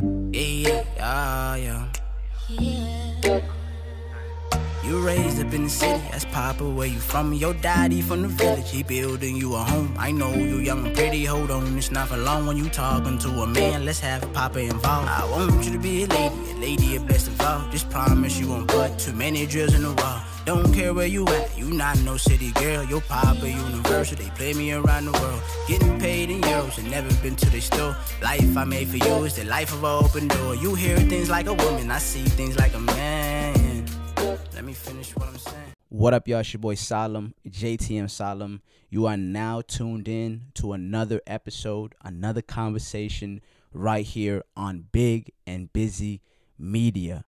Yeah, yeah, yeah. You raised up in the city, that's Papa, where you from? Your daddy from the village, he building you a home. I know you young and pretty, hold on, it's not for long when you talking to a man. Let's have Papa involved. I want you to be a lady, a lady a best of all. Just promise you won't put too many drills in the wall. Don't care where you at, you not no city girl. Your Papa Universal, they play me around the world. Getting paid in euros and never been to the store. Life I made for you is the life of an open door. You hear things like a woman, I see things like a man. Let me finish what I'm saying. What up, y'all? It's your boy Salim, JTM Salim. You are now tuned in to another episode, another conversation right here on Big and Busy Media.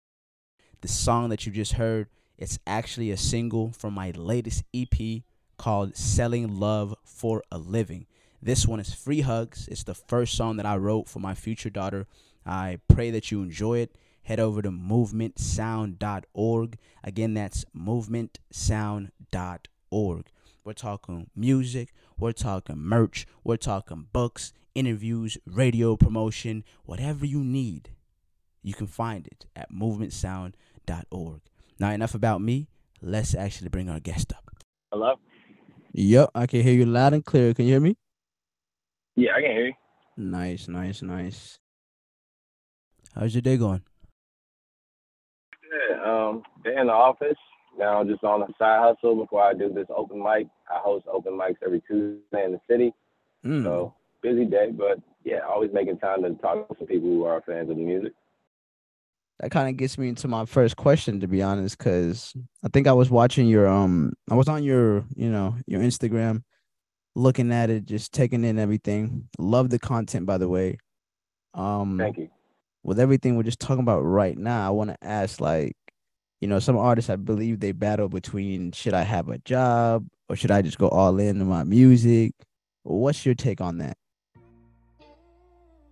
The song that you just heard, it's actually a single from my latest EP called Selling Love for a Living. This one is Free Hugs. It's the first song that I wrote for my future daughter. I pray that you enjoy it head over to movementsound.org. Again, that's movementsound.org. We're talking music, we're talking merch, we're talking books, interviews, radio promotion, whatever you need. You can find it at movementsound.org. Now, enough about me. Let's actually bring our guest up. Hello? Yep, I can hear you loud and clear. Can you hear me? Yeah, I can hear you. Nice, nice, nice. How's your day going? Yeah, um, day in the office. Now just on a side hustle before I do this open mic. I host open mics every Tuesday in the city. Mm. So busy day, but yeah, always making time to talk to some people who are fans of the music. That kind of gets me into my first question, to be honest, because I think I was watching your um, I was on your you know your Instagram, looking at it, just taking in everything. Love the content, by the way. Um, thank you. With everything we're just talking about right now, I want to ask like you know, some artists I believe they battle between should I have a job or should I just go all in on my music? What's your take on that?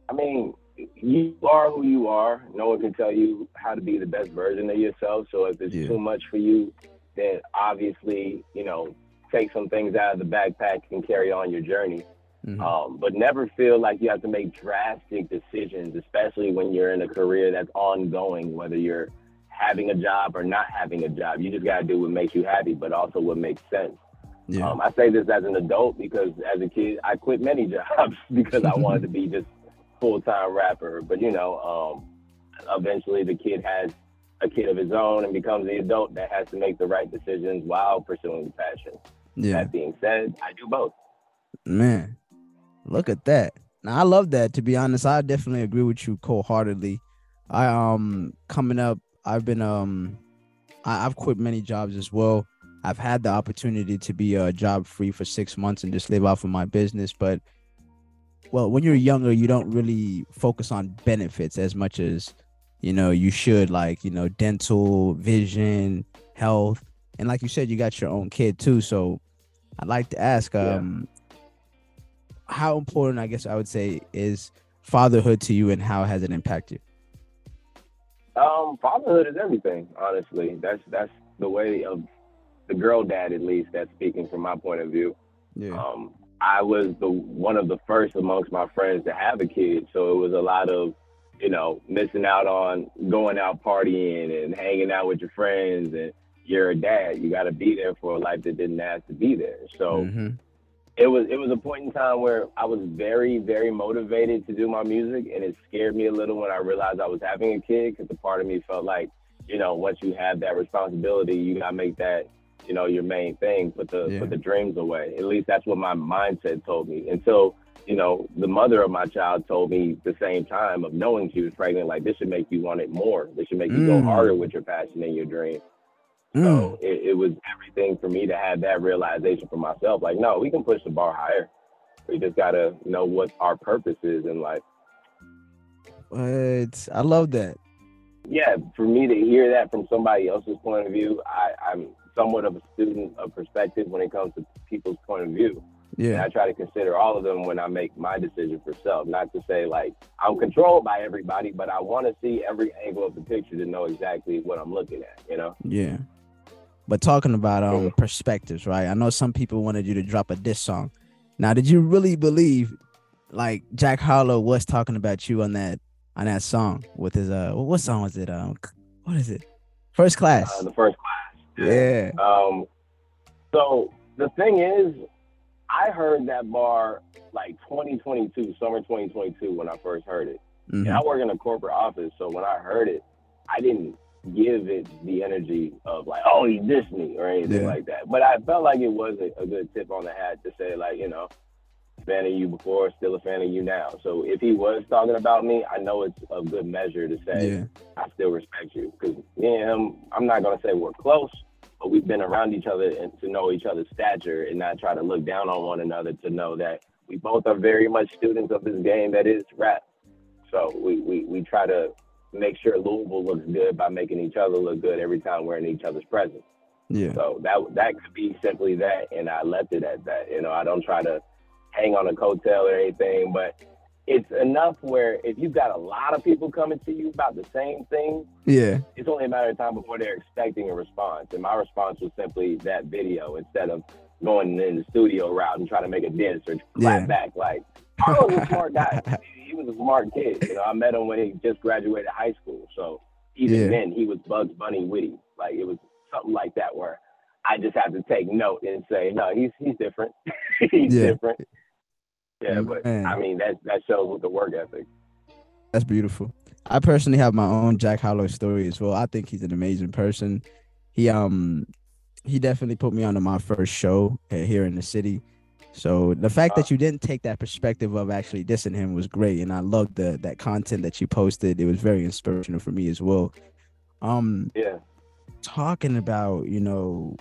I mean, you are who you are. No one can tell you how to be the best version of yourself. So if it's yeah. too much for you, then obviously, you know, take some things out of the backpack and carry on your journey. Mm-hmm. Um, but never feel like you have to make drastic decisions, especially when you're in a career that's ongoing, whether you're having a job or not having a job. You just got to do what makes you happy, but also what makes sense. Yeah. Um, I say this as an adult because as a kid, I quit many jobs because I wanted to be just full time rapper. But you know, um, eventually the kid has a kid of his own and becomes the adult that has to make the right decisions while pursuing the passion. Yeah. That being said, I do both. Man, look at that. Now I love that. To be honest, I definitely agree with you wholeheartedly. I um coming up I've been um I, have quit many jobs as well. I've had the opportunity to be uh, job free for six months and just live off of my business. But well, when you're younger, you don't really focus on benefits as much as you know you should, like you know dental, vision, health, and like you said, you got your own kid too. So I'd like to ask, um. How important, I guess I would say, is fatherhood to you, and how has it impacted? Um, fatherhood is everything. Honestly, that's that's the way of the girl dad, at least. That's speaking from my point of view. Yeah. Um, I was the one of the first amongst my friends to have a kid, so it was a lot of, you know, missing out on going out partying and hanging out with your friends. And you're a dad, you got to be there for a life that didn't ask to be there. So. Mm-hmm it was it was a point in time where I was very very motivated to do my music, and it scared me a little when I realized I was having a kid because the part of me felt like, you know, once you have that responsibility, you gotta make that you know your main thing, put the yeah. put the dreams away. At least that's what my mindset told me. Until you know the mother of my child told me the same time of knowing she was pregnant, like this should make you want it more. This should make you go mm. harder with your passion and your dream. So mm. it, it, was everything for me to have that realization for myself. Like, no, we can push the bar higher. We just gotta know what our purpose is in life. What? I love that. Yeah, for me to hear that from somebody else's point of view, I, I'm somewhat of a student of perspective when it comes to people's point of view. Yeah. And I try to consider all of them when I make my decision for self. Not to say like I'm controlled by everybody, but I want to see every angle of the picture to know exactly what I'm looking at, you know? Yeah. But talking about um perspectives, right? I know some people wanted you to drop a diss song. Now, did you really believe like Jack Harlow was talking about you on that on that song with his uh what song was it? Um what is it? First class. Uh, the first class. Yeah. Um so the thing is, I heard that bar like 2022, summer 2022 when I first heard it. Mm-hmm. And I work in a corporate office, so when I heard it, I didn't give it the energy of like, oh, he dissed me or anything yeah. like that. But I felt like it was a, a, good tip on the hat to say like, you know, fan of you before, still a fan of you now. So if he was talking about me, I know it's a good measure to say yeah. I still respect you because me and him, I'm not gonna say we're close, but we've been around each other and to know each other's stature and not try to look down on one another to know that we both are very much students of this game that is rap. So we, we, we try to make sure Louisville looks good by making each other look good every time we're in each other's presence. Yeah. So that that could be simply that, and I left it at that. You know, I don't try to hang on a coattail or anything, but it's enough where if you've got a lot of people coming to you about the same thing, yeah, it's only a matter of time before they're expecting a response. And my response was simply that video instead of going in the studio route and trying to make a diss or clap yeah. back like, oh, he's a smart guy. he was a smart kid. You know, I met him when he just graduated high school. So even yeah. then, he was Bugs Bunny witty. Like it was something like that where I just have to take note and say, no, he's he's different. he's yeah. different. Yeah, but Man. I mean that that shows with the work ethic. That's beautiful. I personally have my own Jack Harlow story as well. I think he's an amazing person. He um he definitely put me onto my first show here in the city. So the fact that you didn't take that perspective of actually dissing him was great, and I loved the that content that you posted. It was very inspirational for me as well. Um, yeah, talking about you know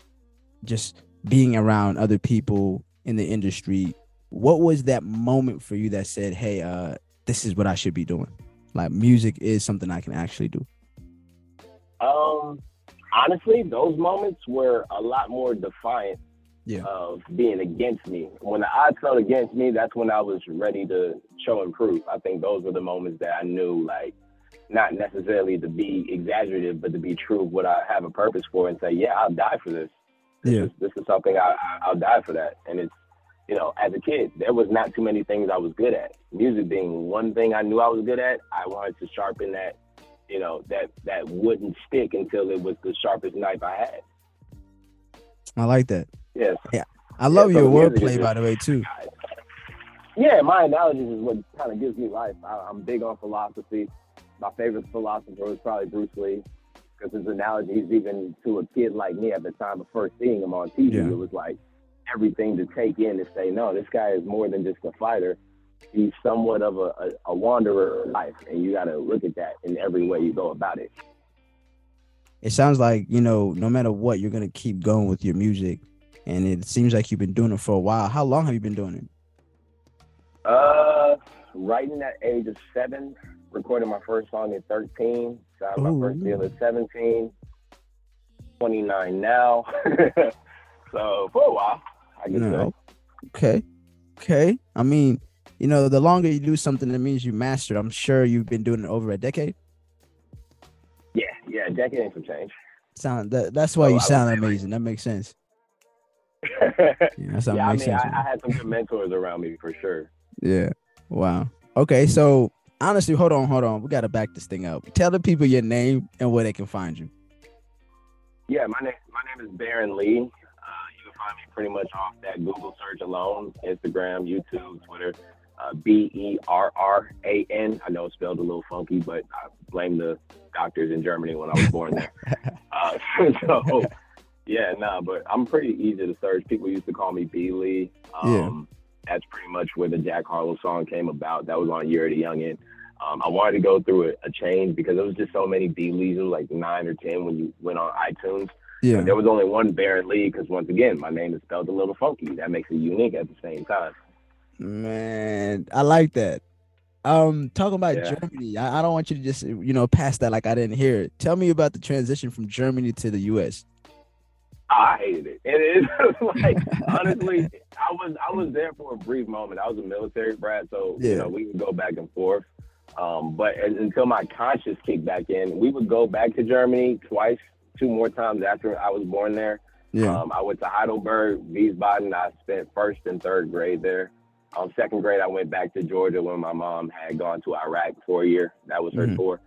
just being around other people in the industry. What was that moment for you that said, "Hey, uh, this is what I should be doing"? Like music is something I can actually do. Um, honestly, those moments were a lot more defiant yeah. of being against me. When the odds fell against me, that's when I was ready to show and prove. I think those were the moments that I knew, like, not necessarily to be exaggerative, but to be true of what I have a purpose for and say, yeah, I'll die for this. This, yeah. is, this is something I, I'll die for that. And it's, you know, as a kid, there was not too many things I was good at. Music being one thing I knew I was good at, I wanted to sharpen that you know, that that wouldn't stick until it was the sharpest knife I had. I like that. Yes. Yeah. I love yeah, your wordplay, by the way, too. Yeah, my analogies is what kind of gives me life. I, am big on philosophy. My favorite philosopher was probably Bruce Lee because his analogies, even to a kid like me at the time of first seeing him on TV, yeah. it was like everything to take in to say, no, this guy is more than just a fighter he's somewhat of a, a, a wanderer of life, and you got to look at that in every way you go about it. It sounds like you know, no matter what, you're gonna keep going with your music, and it seems like you've been doing it for a while. How long have you been doing it? Uh, writing at age of seven, recording my first song at 13, signed my first deal at 17, 29 now. so for a while, I guess. No. Okay. Okay. I mean, you know, the longer you do something, that means you mastered. I'm sure you've been doing it over a decade. Yeah, yeah, a decade and some change. Sound that, that's why so you sound amazing. That makes sense. yeah, yeah, I mean, sense, I, I, had some good mentors around me for sure. Yeah. Wow. Okay, so honestly, hold on, hold on. We gotta back this thing up. Tell the people your name and where they can find you. Yeah, my name my name is Berran Lee. Uh, you can find me pretty much off that Google search alone, Instagram, YouTube, Twitter. Uh, B E R R A N. I know it's spelled a little funky, but I blame the doctors in Germany when I was born there. uh, so, yeah, nah, but I'm pretty easy to search. People used to call me B Lee. Um, yeah. That's pretty much where the Jack Harlow song came about. That was on Year of the Youngin. Um, I wanted to go through a, a change because there was just so many B Lees. It was like nine or ten when you went on iTunes. Yeah. there was only one Berran Lee because once again, my name is spelled a little funky. That makes it unique at the same time. Man, I like that. Um, talking about yeah. Germany, I, I, don't want you to just you know pass that like I didn't hear it. Tell me about the transition from Germany to the U.S. I hated it. And It is like honestly, I was I was there for a brief moment. I was a military brat, so yeah. you know we would go back and forth. Um, but until my conscience kicked back in, we would go back to Germany twice, two more times after I was born there. Yeah. Um, I went to Heidelberg, Wiesbaden. I spent first and third grade there. Um, second grade, I went back to Georgia when my mom had gone to Iraq for a year. That was her mm-hmm. tour.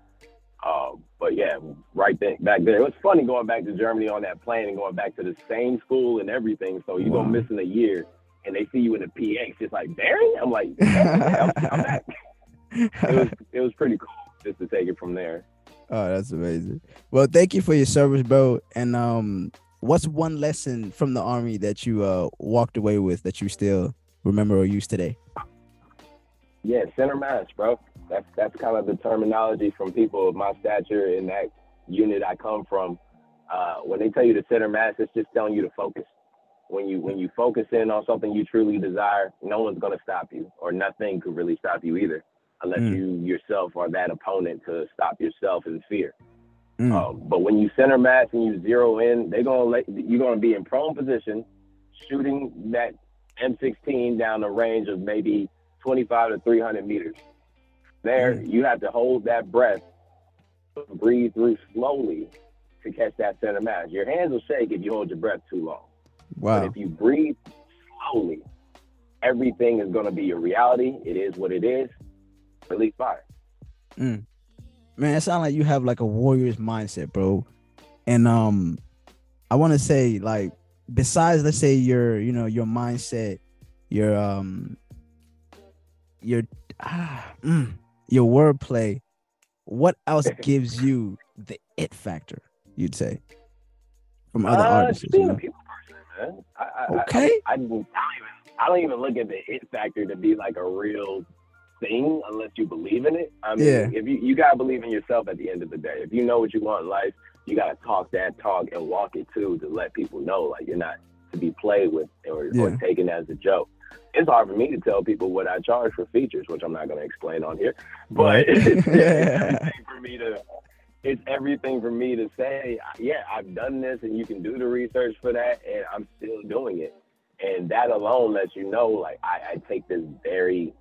Um, but yeah, right then, back there, it was funny going back to Germany on that plane and going back to the same school and everything. So you wow. go missing a year, and they see you in the PX, just like Barry. I'm like, I'm, I'm back. it was it was pretty cool just to take it from there. Oh, that's amazing. Well, thank you for your service, bro. And um, what's one lesson from the army that you uh walked away with that you still remember or use today? Yeah, center mass, bro. That's that's kind of the terminology from people of my stature in that unit I come from. Uh, when they tell you to center mass, it's just telling you to focus. When you when you focus in on something you truly desire, no one's gonna stop you, or nothing could really stop you either unless mm. you yourself are that opponent to stop yourself in fear. Mm. Um, but when you center mass and you zero in, they're gonna let you're gonna be in prone position, shooting that M16 down a range of maybe 25 to 300 meters. There, mm. you have to hold that breath, breathe through slowly to catch that center mass. Your hands will shake if you hold your breath too long. Wow. But if you breathe slowly, everything is going to be a reality. It is what it is release fire. Mm. Man, it sounds like you have like a warrior's mindset, bro. And um, I want to say like, besides let's say your, you know, your mindset, your um, your ah, mm, your wordplay, what else gives you the it factor? You'd say from other uh, artists. Being you know? a people person, man. I, okay. I, I, I, don't even I don't even look at the it factor to be like a real thing unless you believe in it. I mean, yeah. if you you gotta believe in yourself at the end of the day. If you know what you want in life, you gotta talk that talk and walk it too to let people know like you're not to be played with or, yeah. or taken as a joke. It's hard for me to tell people what I charge for features, which I'm not going to explain on here. But it's, everything for me to it's everything for me to say, yeah, I've done this, and you can do the research for that, and I'm still doing it. And that alone lets you know, like, I, I take this very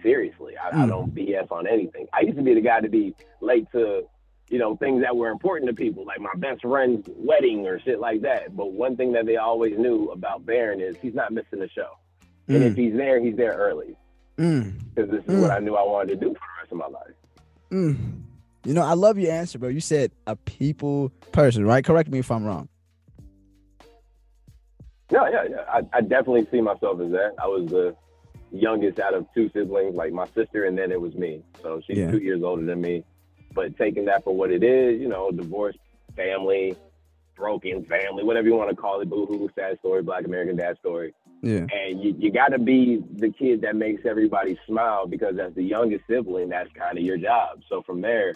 seriously. I, mm. I, don't BS on anything. I used to be the guy to be late to, you know, things that were important to people, like my best friend's wedding or shit like that. But one thing that they always knew about Berran is he's not missing the show. Mm. And if mm. he's there, he's there early. Because mm. this is what mm. I knew I wanted to do for the rest of my life. You know, I love your answer, bro. You said a people person, right? Correct me if I'm wrong. Yeah, yeah, yeah. I, I definitely see myself as that. I was the youngest out of two siblings, like my sister, and then it was me. So she's yeah. two years older than me. But taking that for what it is, you know, divorced family, broken family, whatever you want to call it, boohoo, sad story, black American dad story. Yeah. And you, you got to be the kid that makes everybody smile because as the youngest sibling, that's kind of your job. So from there,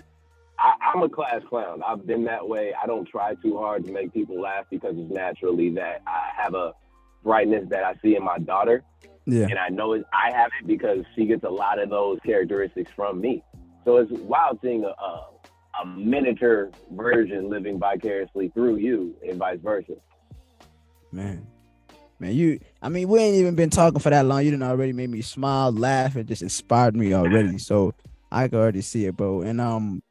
I, I'm a class clown. I've been that way. I don't try too hard to make people laugh because it's naturally that I have a brightness that I see in my daughter. Yeah. And I know it, I have it because she gets a lot of those characteristics from me. So it's wild seeing a, a, a miniature version living vicariously through you and vice versa. Man. Man, you I mean, we ain't even been talking for that long. You didn't already made me smile, laugh, and just inspired me already. So I can already see it, bro. And um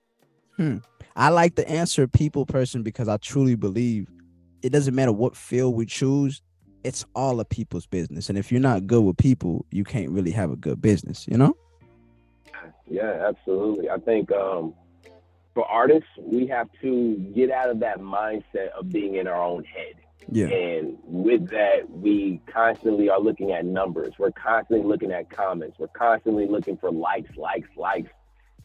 hmm, I like the answer people person because I truly believe it doesn't matter what field we choose, it's all a people's business. And if you're not good with people, you can't really have a good business, you know? Yeah, absolutely. I think um, for artists, we have to get out of that mindset of being in our own head. Yeah. And with that, we constantly are looking at numbers. We're constantly looking at comments. We're constantly looking for likes, likes, likes.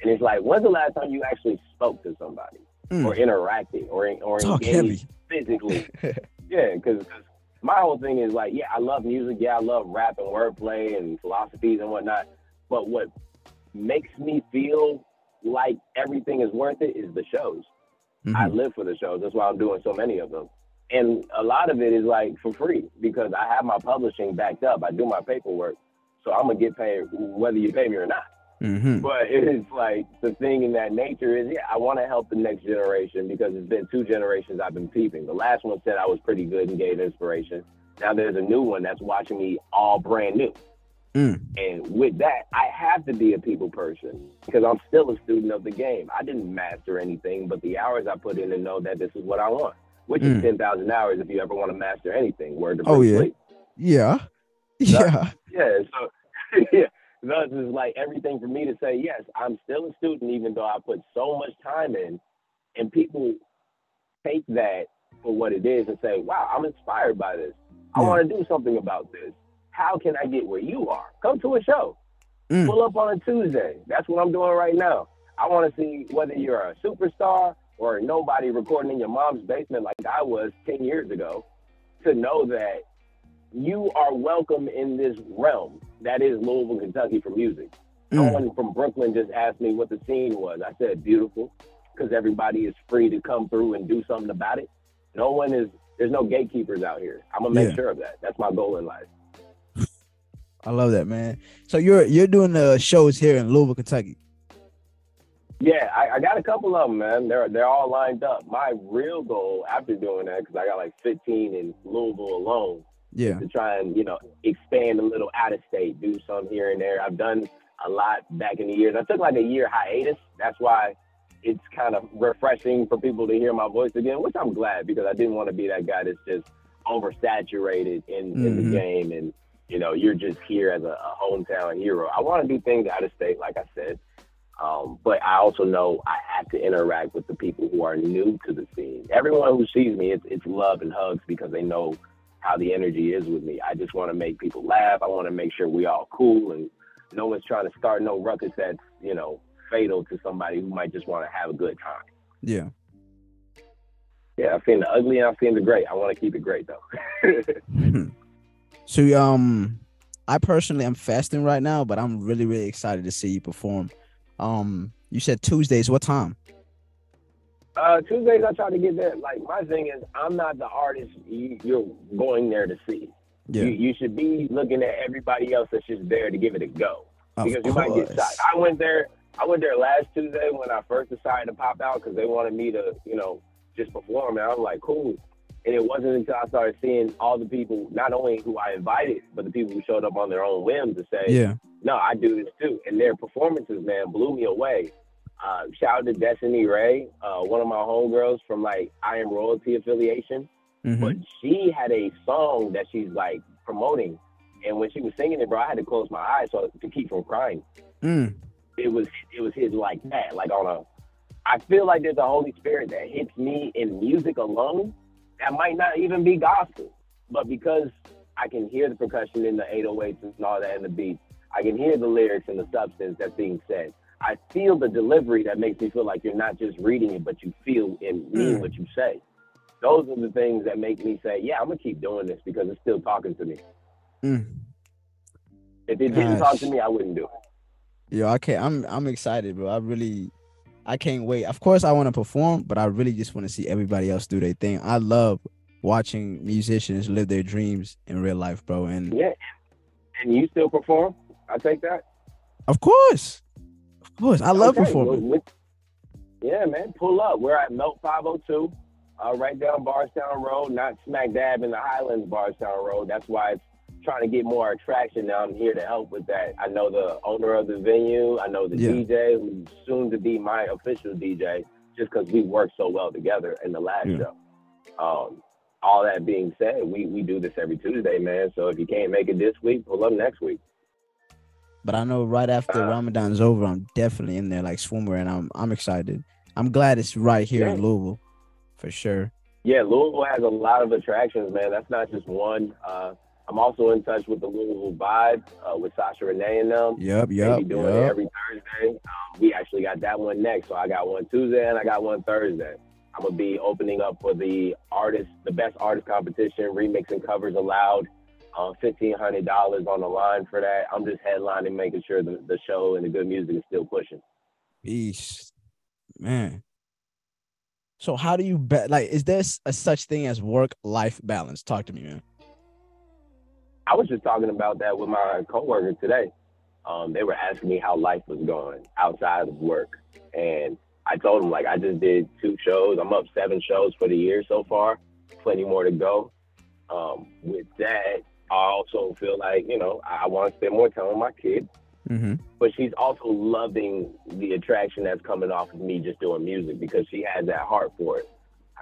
And it's like, when's the last time you actually spoke to somebody mm. or interacted or or Talk engaged heavy. physically? yeah, because my whole thing is like, yeah, I love music. Yeah, I love rap and wordplay and philosophies and whatnot. But what makes me feel like everything is worth it is the shows. Mm-hmm. I live for the shows. That's why I'm doing so many of them. And a lot of it is like for free because I have my publishing backed up. I do my paperwork. So I'm going to get paid whether you pay me or not. Mm-hmm. But it's like the thing in that nature is, yeah, I want to help the next generation because it's been two generations I've been peeping. The last one said I was pretty good and gave inspiration. Now there's a new one that's watching me all brand new. Mm. And with that, I have to be a people person because I'm still a student of the game. I didn't master anything, but the hours I put in to know that this is what I want, which mm. is 10,000 hours if you ever want to master anything. Word to Oh, yeah. Yeah. Yeah. yeah. So yeah. Thus is like everything for me to say, yes, I'm still a student, even though I put so much time in. And people take that for what it is and say, wow, I'm inspired by this. I yeah. want to do something about this. How can I get where you are? Come to a show. Mm. Pull up on a Tuesday. That's what I'm doing right now. I want to see whether you're a superstar or nobody recording in your mom's basement like I was 10 years ago to know that you are welcome in this realm that is Louisville, Kentucky for music. Mm. Someone from Brooklyn just asked me what the scene was. I said, beautiful, because everybody is free to come through and do something about it. No one is, there's no gatekeepers out here. I'm going to make yeah. sure of that. That's my goal in life. I love that, man. So you're you're doing the shows here in Louisville, Kentucky. Yeah, I, I, got a couple of them, man. They're they're all lined up. My real goal after doing that, because I got like 15 in Louisville alone. Yeah. To try and you know expand a little out of state, do some here and there. I've done a lot back in the years. I took like a year hiatus. That's why it's kind of refreshing for people to hear my voice again, which I'm glad because I didn't want to be that guy that's just oversaturated in, mm-hmm. in the mm-hmm. game and you know you're just here as a, a hometown hero. I want to do things out of state, like I said. Um, but I also know I have to interact with the people who are new to the scene. Everyone who sees me, it's, it's love and hugs because they know how the energy is with me. I just want to make people laugh. I want to make sure we all cool and no one's trying to start no ruckus that's, you know, fatal to somebody who might just want to have a good time. Yeah. Yeah, I've seen the ugly and I've seen the great. I want to keep it great though. so um I personally am fasting right now, but I'm really, really excited to see you perform. Um, you said Tuesdays. What time? Uh, Tuesdays, I try to get there. Like my thing is, I'm not the artist you're going there to see. Yeah. You, you should be looking at everybody else that's just there to give it a go of because you course. might get shot. I went there. I went there last Tuesday when I first decided to pop out because they wanted me to, you know, just perform. And I was like, cool. And it wasn't until I started seeing all the people, not only who I invited, but the people who showed up on their own whim to say, yeah, no, I do this too. And their performances, man, blew me away. Uh, shout out to Destiny Ray, uh, one of my homegirls from like I Am Royalty affiliation. Mm-hmm. But she had a song that she's like promoting. And when she was singing it, bro, I had to close my eyes so to keep from crying. Mm. It was it was hit like that, like on a. I feel like there's a Holy Spirit that hits me in music alone that might not even be gospel, but because I can hear the percussion in the 808s and all that and the beats, I can hear the lyrics and the substance that's being said. I feel the delivery that makes me feel like you're not just reading it, but you feel and mean mm. what you say. Those are the things that make me say, yeah, I'm gonna keep doing this because it's still talking to me. Mm. If it didn't talk to me, I wouldn't do it. Yo, I can't. I'm I'm excited, bro. I really I can't wait. Of course, I want to perform, but I really just want to see everybody else do their thing. I love watching musicians live their dreams in real life, bro. And yeah, and you still perform? I take that. Of course, of course, I love okay. performing. yeah, man, pull up. We're at Melt 502, uh, right down Bardstown Road, not smack dab in the Highlands, Bardstown Road. That's why it's trying to get more attraction now. I'm here to help with that. I know the owner of the venue. I know the yeah. DJ who's soon to be my official DJ, just because we worked so well together in the last yeah. show. Um, all that being said, we we do this every Tuesday, man. So if you can't make it this week, pull up next week. But I know right after uh, Ramadan's over, I'm definitely in there like swimwear, and I'm I'm excited. I'm glad it's right here yeah. in Louisville, for sure. Yeah, Louisville has a lot of attractions, man. That's not just one. Uh, I'm also in touch with the Louisville Vibe uh, with Sasha Renee and them. Yep, yep. They be doing yep. it every Thursday. Um, we actually got that one next, so I got one Tuesday and I got one Thursday. I'm gonna be opening up for the artist, the best artist competition, remixing covers allowed. Um, fifteen hundred dollars on the line for that. I'm just headlining, making sure the, the show and the good music is still pushing. Peace, man. So how do you bet? Like, is there a such thing as work life balance? Talk to me, man. I was just talking about that with my coworker today. Um, they were asking me how life was going outside of work, and I told them like I just did two shows. I'm up seven shows for the year so far. Plenty more to go. Um, with that, I also feel like you know I, I want to spend more time with my kid. Mm-hmm. But she's also loving the attraction that's coming off of me just doing music because she has that heart for it.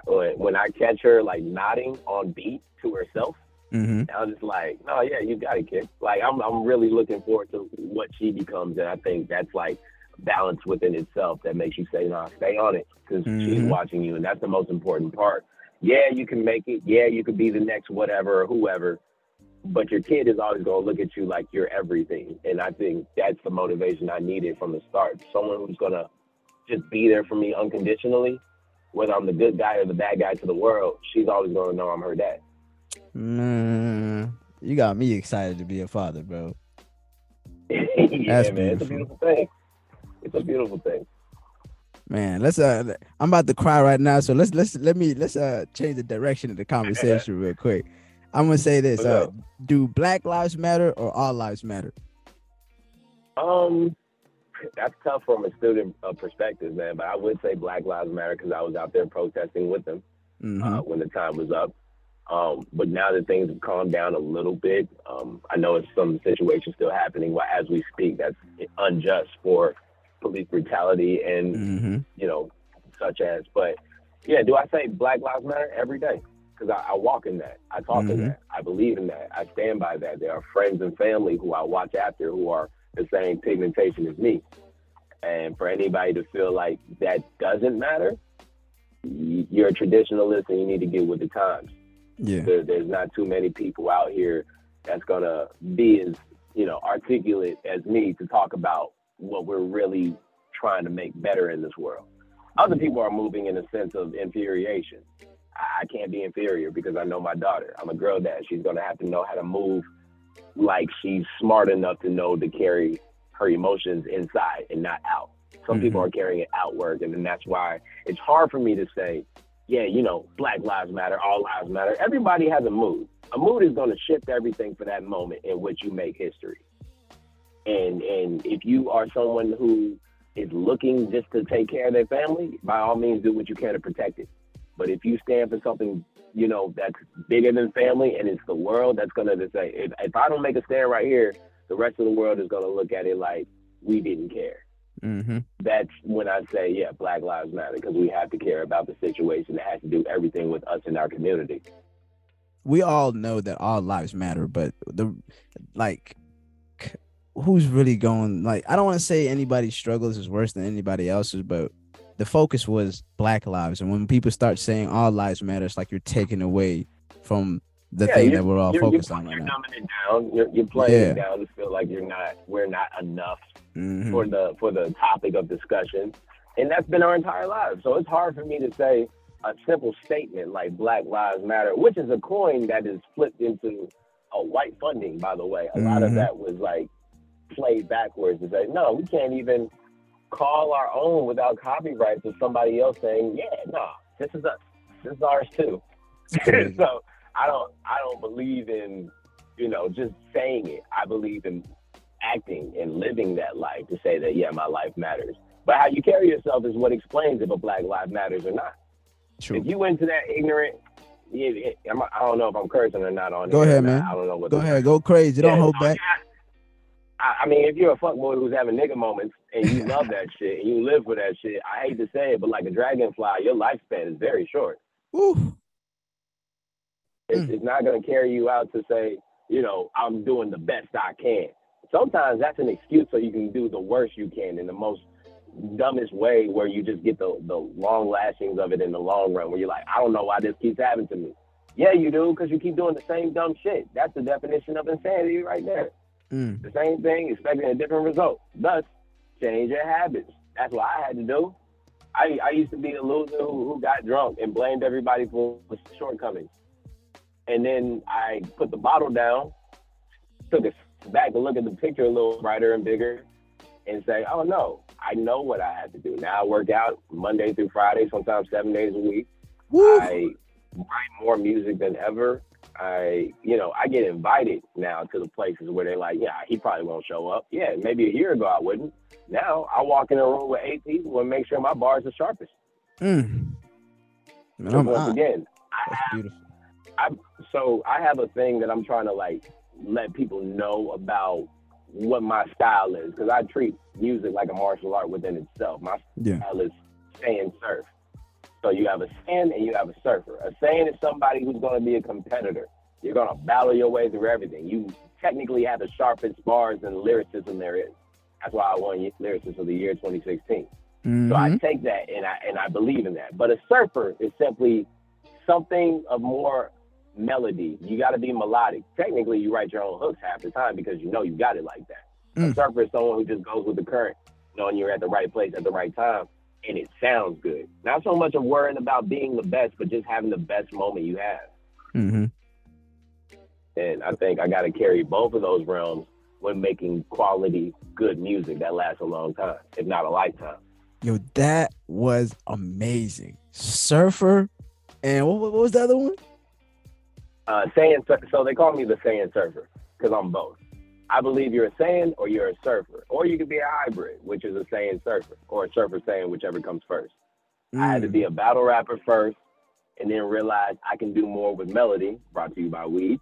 When, when I catch her like nodding on beat to herself, Mm-hmm. I was just like, no, yeah, you got it, kid. Like I'm, I'm really looking forward to what she becomes, and I think that's like balance within itself that makes you say, no, stay on it because mm-hmm. she's watching you, and that's the most important part. Yeah, you can make it. Yeah, you could be the next whatever or whoever, but your kid is always going to look at you like you're everything. And I think that's the motivation I needed from the start. Someone who's going to just be there for me unconditionally, whether I'm the good guy or the bad guy to the world. She's always going to know I'm her dad. Mm, you got me excited to be a father, bro. yeah, That's man, beautiful. it's a beautiful thing. It's a beautiful thing. Man, let's uh I'm about to cry right now, so let's let's let me let's uh change the direction of the conversation real quick. I'm gonna say this: uh, Do Black Lives Matter or All Lives Matter? Um, that's tough from a student uh, perspective, man. But I would say Black Lives Matter because I was out there protesting with them mm-hmm. uh, when the time was up. Um, but now that things have calmed down a little bit, um, I know it's some situations still happening as we speak that's unjust for police brutality and mm-hmm. you know such as. But yeah, do I say Black Lives Matter every day? because I, I, walk in that. I talk mm-hmm. in that. I believe in that. I stand by that. There are friends and family who I watch after who are the same pigmentation as me. And for anybody to feel like that doesn't matter, you're a traditionalist and you need to get with the times. Yeah. There, there's not too many people out here that's gonna be as you know articulate as me to talk about what we're really trying to make better in this world. Other people are moving in a sense of infuriation. I can't be inferior because I know my daughter. I'm a girl dad. She's gonna have to know how to move like she's smart enough to know to carry her emotions inside and not out. Some mm-hmm. people are carrying it outward, and then that's why it's hard for me to say, yeah, you know, Black Lives Matter, all lives matter. Everybody has a mood. A mood is going to shift everything for that moment in which you make history. And and if you are someone who is looking just to take care of their family, by all means, do what you can to protect it. But if you stand for something, you know, that's bigger than family and it's the world, that's gonna say, if, if I don't make a stand right here, the rest of the world is gonna look at it like we didn't care. Mm-hmm. That's when I say, yeah, Black Lives Matter, because we have to care about the situation that has to do everything with us in our community. We all know that all lives matter, but the like, who's really going? Like, I don't want to say anybody's struggles is worse than anybody else's, but the focus was black lives and when people start saying all lives matter it's like you're taking away from the yeah, thing that we're all focused on right you're now. Dumbing it down. You're, you're playing yeah. it down to feel like you're not we're not enough mm-hmm. for the for the topic of discussion and that's been our entire lives so it's hard for me to say a simple statement like black lives matter which is a coin that is flipped into a white funding by the way a mm-hmm. lot of mm-hmm. that was like played backwards to say no we can't even call our own without copyright to somebody else saying, "Yeah, no, nah, this is us. This is ours too." so I don't I don't believe in you know just saying it. I believe in acting and living that life to say that yeah, my life matters. But how you carry yourself is what explains if a Black Life matters or not. True. If you went to that ignorant yeah, I don't know if I'm cursing or not on. Go ahead, man. I don't know what. Go ahead, go crazy. Don't hold back. I mean, if you're a fuckboy who's having nigga moments and you love that shit and you live for that shit, I hate to say it, but like a dragonfly, your lifespan is very short. Ooh. It's, mm. it's not going to carry you out to say, you know, I'm doing the best I can. Sometimes that's an excuse so you can do the worst you can in the most dumbest way where you just get the, the long lashings of it in the long run where you're like, I don't know why this keeps happening to me. Yeah, you do, because you keep doing the same dumb shit. That's the definition of insanity right there. Mm. The same thing, expecting a different result. Thus, change your habits. That's what I had to do. I, I used to be a loser who, who got drunk and blamed everybody for shortcomings. And then I put the bottle down, took a back and look at the picture a little brighter and bigger, and say, oh no, I know what I have to do. Now I work out Monday through Friday, sometimes seven days a week. Woo. I write more music than ever. I, you know, I get invited now to the places where they're like, yeah, he probably won't show up. Yeah, maybe a year ago I wouldn't. Now I walk in a room with eight people and make sure my bar is the sharpest. Mm. Man, once again, I have, I, so I have a thing that I'm trying to like let people know about what my style is because I treat music like a martial art within itself. My yeah. style is sand surf. So you have a sand and you have a surfer. A sand is somebody who's going to be a competitor. You're gonna battle your way through everything. You technically have the sharpest bars and lyricism there is. That's why I won lyricist of the year 2016. Mm-hmm. So I mm-hmm. take that and I and I believe in that. But a surfer is simply something of more melody. You got to be melodic. Technically, you write your own hooks half the time because you know you got it like that. Mm. A surfer is someone who just goes with the current, knowing you're at the right place at the right time, and it sounds good. Not so much of worrying about being the best, but just having the best moment you have. Mm-hmm. And I think I got to carry both of those realms when making quality, good music that lasts a long time, if not a lifetime. Yo, that was amazing. Surfer, and what, what was the other one? Uh, sand. So they call me the sand surfer because I'm both. I believe you're a sand or you're a surfer, or you could be a hybrid, which is a sand surfer, or a surfer sand, whichever comes first. Mm. I had to be a battle rapper first, and then realize I can do more with melody. Brought to you by Weed,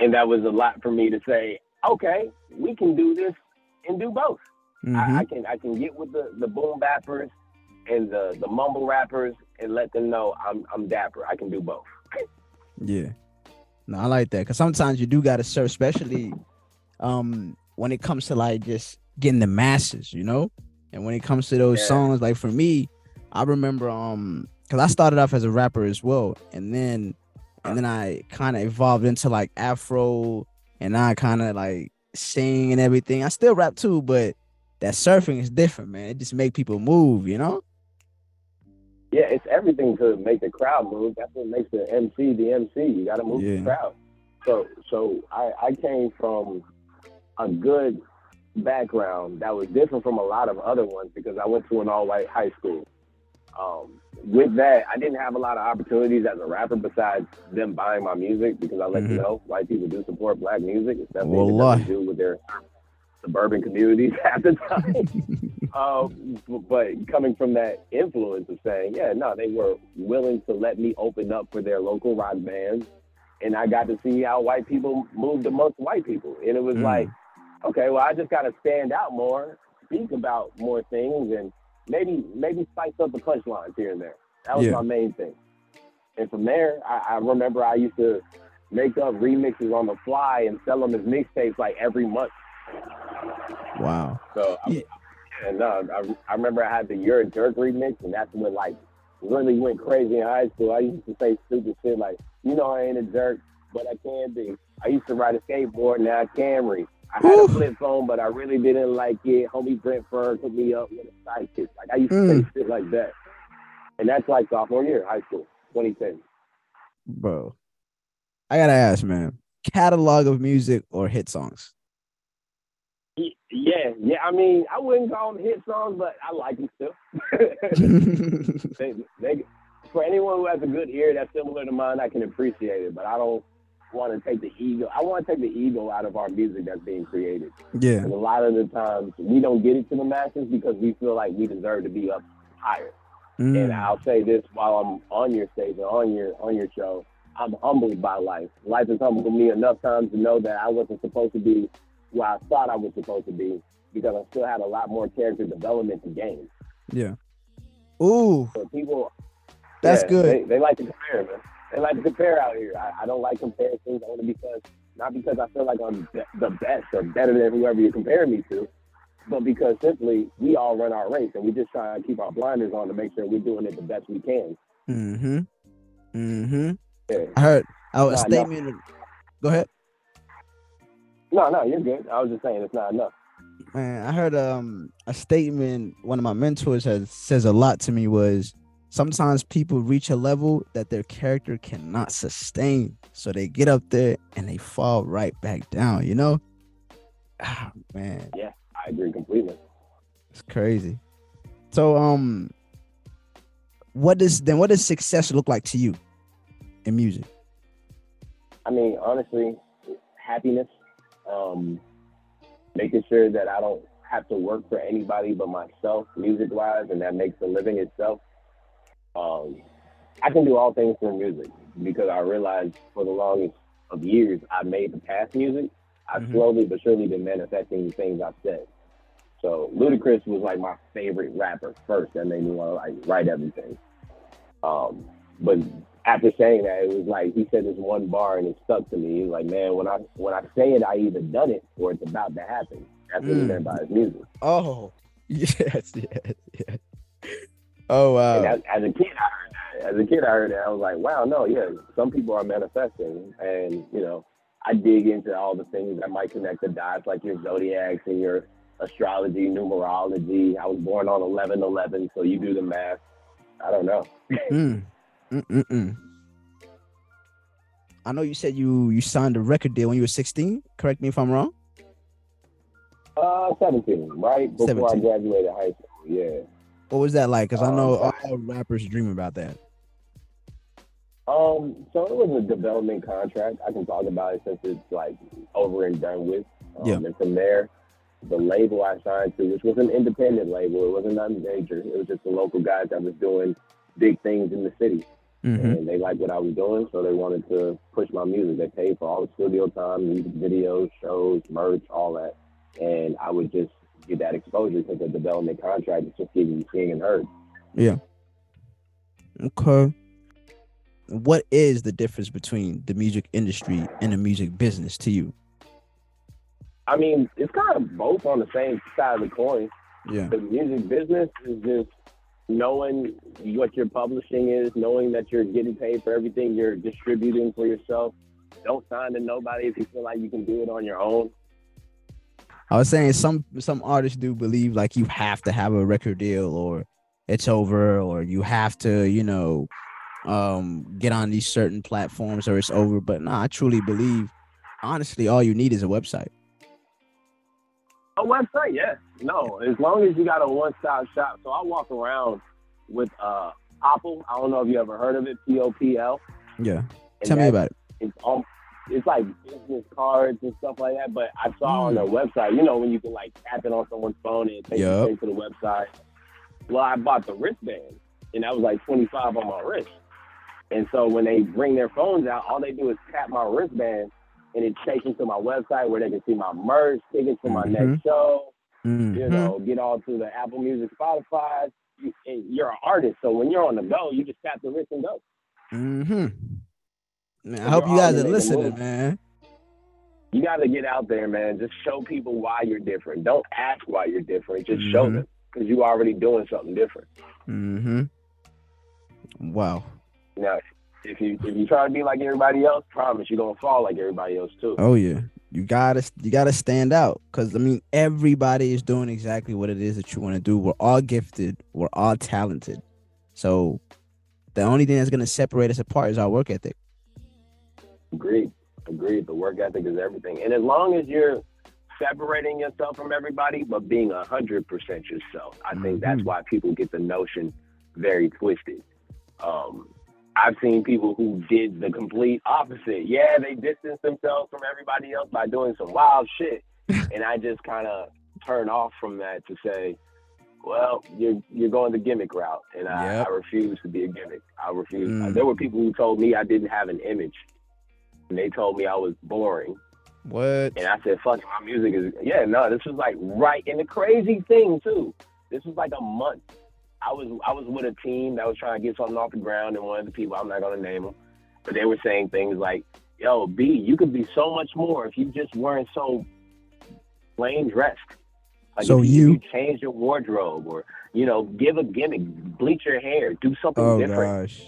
and that was a lot for me to say. Okay, we can do this and do both. Mm-hmm. I, I, can I can get with the the boom bappers and the the mumble rappers and let them know I'm I'm dapper. I can do both. yeah. No, I like that because sometimes you do got to serve, especially um when it comes to like just getting the masses, you know. And when it comes to those yeah. songs, like for me, I remember um because I started off as a rapper as well, and then and then I kind of evolved into like Afro, and I kind of like sing and everything. I still rap too, but that surfing is different, man. It just make people move, you know yeah, it's everything to make the crowd move. That's what makes the MC the MC. You got to move yeah. the crowd. So, so I, I came from a good background that was different from a lot of other ones because I went to an all-white high school. Um, with that, I didn't have a lot of opportunities as a rapper besides them buying my music because I let mm-hmm. you know white people do support black music. It's definitely well, do with their suburban communities at the time. um, but coming from that influence of saying, yeah, no, they were willing to let me open up for their local rock bands. And I got to see how white people moved amongst white people. And it was mm. like, okay, well, I just got to stand out more, speak about more things, and maybe maybe spice up the punchlines here and there. That was yeah. my main thing. And from there, I, I remember I used to make up remixes on the fly and sell them as mixtapes like every month. Wow. So yeah. and uh, I, I remember I had the You're a Jerk remix, and that's when like really went crazy in high school. I used to say stupid shit like, you know, I ain't a jerk, but I can be. I used to ride a skateboard, now I read. I had a flip phone, but I really didn't like it. Homie Brent Fern took me up with a sidekick. Like I used to mm. say shit like that, and that's like sophomore year, high school, 2010. Bro, I gotta ask, man, catalog of music or hit songs? Yeah, yeah. I mean, I wouldn't call them hit songs, but I like them still. they, they, for anyone who has a good ear that's similar to mine, I can appreciate it. But I don't want to take the ego. I want to take the ego out of our music that's being created. Yeah. And a lot of the times we don't get it to the masses because we feel like we deserve to be up higher. Mm. And I'll say this while I'm on your stage or on your on your show. I'm humbled by life. Life has humbled me enough times to know that I wasn't supposed to be where I thought I was supposed to be because I still had a lot more character development to gain. Yeah. Ooh. So people, that's yeah, good. They, they, like to compare, man. They like to compare out here. I, I don't like comparisons only because not because I feel like I'm the best or better than whoever you compare me to, but because simply we all run our race and we just try to keep our blinders on to make sure we're doing it the best we can. Mm-hmm. Mm-hmm. Yeah. I heard oh, a statement. Go ahead. No, no, you're good. I was just saying it's not enough. Man, I heard um a statement one of my mentors has says a lot to me was sometimes people reach a level that their character cannot sustain. So they get up there and they fall right back down, you know? Ah, man. Yeah, I agree completely. It's crazy. So um what does then what does success look like to you in music? I mean, honestly, happiness um, making sure that I don't have to work for anybody but myself, music wise, and that makes a living itself. Um, I can do all things through music because I realized for the longest of years I made the past music. I mm-hmm. slowly but surely been manifesting the things I've said. So Ludacris was like my favorite rapper first. That made me want to like write everything. Um, but after saying that, it was like he said this one bar and it stuck to me. He was like, man, when I when I say it, I either done it or it's about to happen. That's what mm. he meant by his music. Oh, yes, yes, yes. Oh wow. As, as, a kid, I heard that. As a kid, I heard that. I was like, wow, no, yeah. Some people are manifesting, and you know, I dig into all the things that might connect the dots, like your zodiacs and your astrology, numerology. I was born on eleven eleven, so you do the math. I don't know. mm. Mm-mm-mm. I know you said you you signed a record deal when you were 16. Correct me if I'm wrong. Uh, 17, right before 17. I graduated high school. Yeah. What was that like? Because I know um, all rappers dream about that. Um, so it was a development contract. I can talk about it since it's like over and done with. Um, yeah. And from there, the label I signed to, which was an independent label, it wasn't nothing major. It was just the local guys that was doing big things in the city. Mm-hmm. And they liked what I was doing, so they wanted to push my music. They paid for all the studio time, music videos, shows, merch, all that. And I would just get that exposure because the development contract is just getting seen and heard. Yeah. Okay. What is the difference between the music industry and the music business to you? I mean, it's kind of both on the same side of the coin. Yeah. The music business is just knowing what your publishing is, knowing that you're getting paid for everything you're distributing for yourself. Don't sign to nobody if you feel like you can do it on your own. I was saying some some artists do believe like you have to have a record deal or it's over or you have to, you know, um get on these certain platforms or it's over. But no, I truly believe honestly all you need is a website. A website, yes. No, as long as you got a one stop shop. So I walk around with uh Popl. I don't know if you ever heard of it, P O P L. Yeah. Tell me about it. It's all it's like business cards and stuff like that. But I saw mm. on their website, you know, when you can like tap it on someone's phone and take yep. it to the website. Well, I bought the wristband, and that was like twenty five on my wrist. And so when they bring their phones out, all they do is tap my wristband, and it takes them to my website where they can see my merch, tickets to my mm-hmm. next show. Mm-hmm. You know, get all to the Apple Music, Spotify. You, you're an artist, so when you're on the go, you just tap the wrist and go. Mm-hmm. Man, I hope you guys are listening, man. You got to get out there, man. Just show people why you're different. Don't ask why you're different. Just mm-hmm. show them because you're already doing something different. Mm-hmm. Wow. Now, if you if you try to be like everybody else, promise you're gonna fall like everybody else too. Oh yeah, you gotta you gotta stand out because I mean everybody is doing exactly what it is that you want to do. We're all gifted. We're all talented. So the only thing that's gonna separate us apart is our work ethic. Agreed. Agreed. The work ethic is everything. And as long as you're separating yourself from everybody, but being a hundred percent yourself, I think mm-hmm. that's why people get the notion very twisted. Um, I've seen people who did the complete opposite. Yeah, they distanced themselves from everybody else by doing some wild shit. and I just kind of turn off from that to say, well, you're you're going the gimmick route, and I, yep. I refuse to be a gimmick. I refuse. Mm. There were people who told me I didn't have an image, and they told me I was boring. What? And I said, "Fuck, my music is yeah." No, this was like right, and the crazy thing too. This was like a month. I was I was with a team that was trying to get something off the ground, and one of the people I'm not gonna name them, but they were saying things like, "Yo, B, you could be so much more if you just weren't so plain dressed." Like so you, you change your wardrobe, or you know, give a gimmick, bleach your hair, do something oh, different. Gosh.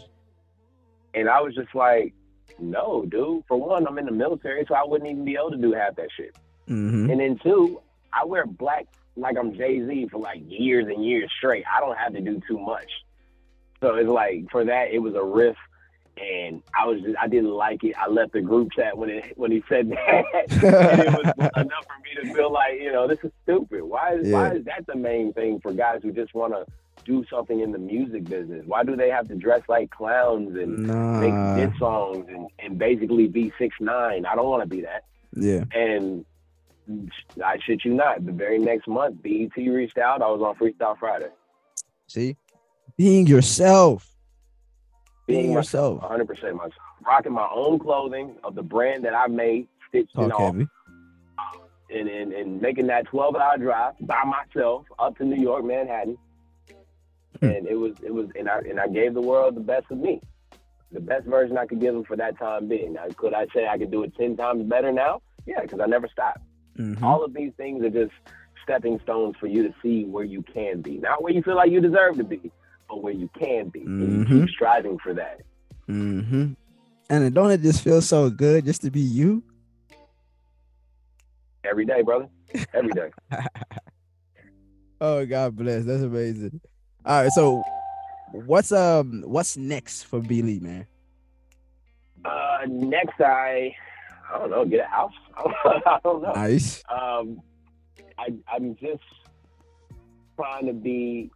And I was just like, no, dude. For one, I'm in the military, so I wouldn't even be able to do half that shit. Mm-hmm. And then two, I wear black like I'm Jay Z for like years and years straight. I don't have to do too much. So it's like for that, it was a riff, and I was just, I didn't like it. I left the group chat when it when he said that, and it was enough for me to feel like you know this is stupid. Why is yeah. why is that the main thing for guys who just want to do something in the music business? Why do they have to dress like clowns and nah. make hit songs and, and basically be six nine? I don't want to be that. Yeah. And I shit you not, the very next month, BET reached out. I was on Freestyle Friday. See, being yourself, being, being yourself, 100 percent myself, rocking my own clothing of the brand that I made, stitched Talk and all. And, and, and making that 12 hour drive by myself up to New York, Manhattan, Hmm. and it was it was and I and I gave the world the best of me. the best version I could give them for that time being. Now, could I say I could do it 10 times better now? Yeah, because I never stopped. Mm-hmm. All of these things are just stepping stones for you to see where you can be. Not where you feel like you deserve to be, but where you can be. Mm-hmm. And you keep mm-hmm. striving for that. Mm-hmm. And don't it just feel so good just to be you? Every day, brother. Every day. oh, God bless. That's amazing. All right, so what's um what's next for B Lee, man? Uh, next I I don't know, get a house. I don't know. Nice. Um, I I'm just trying to be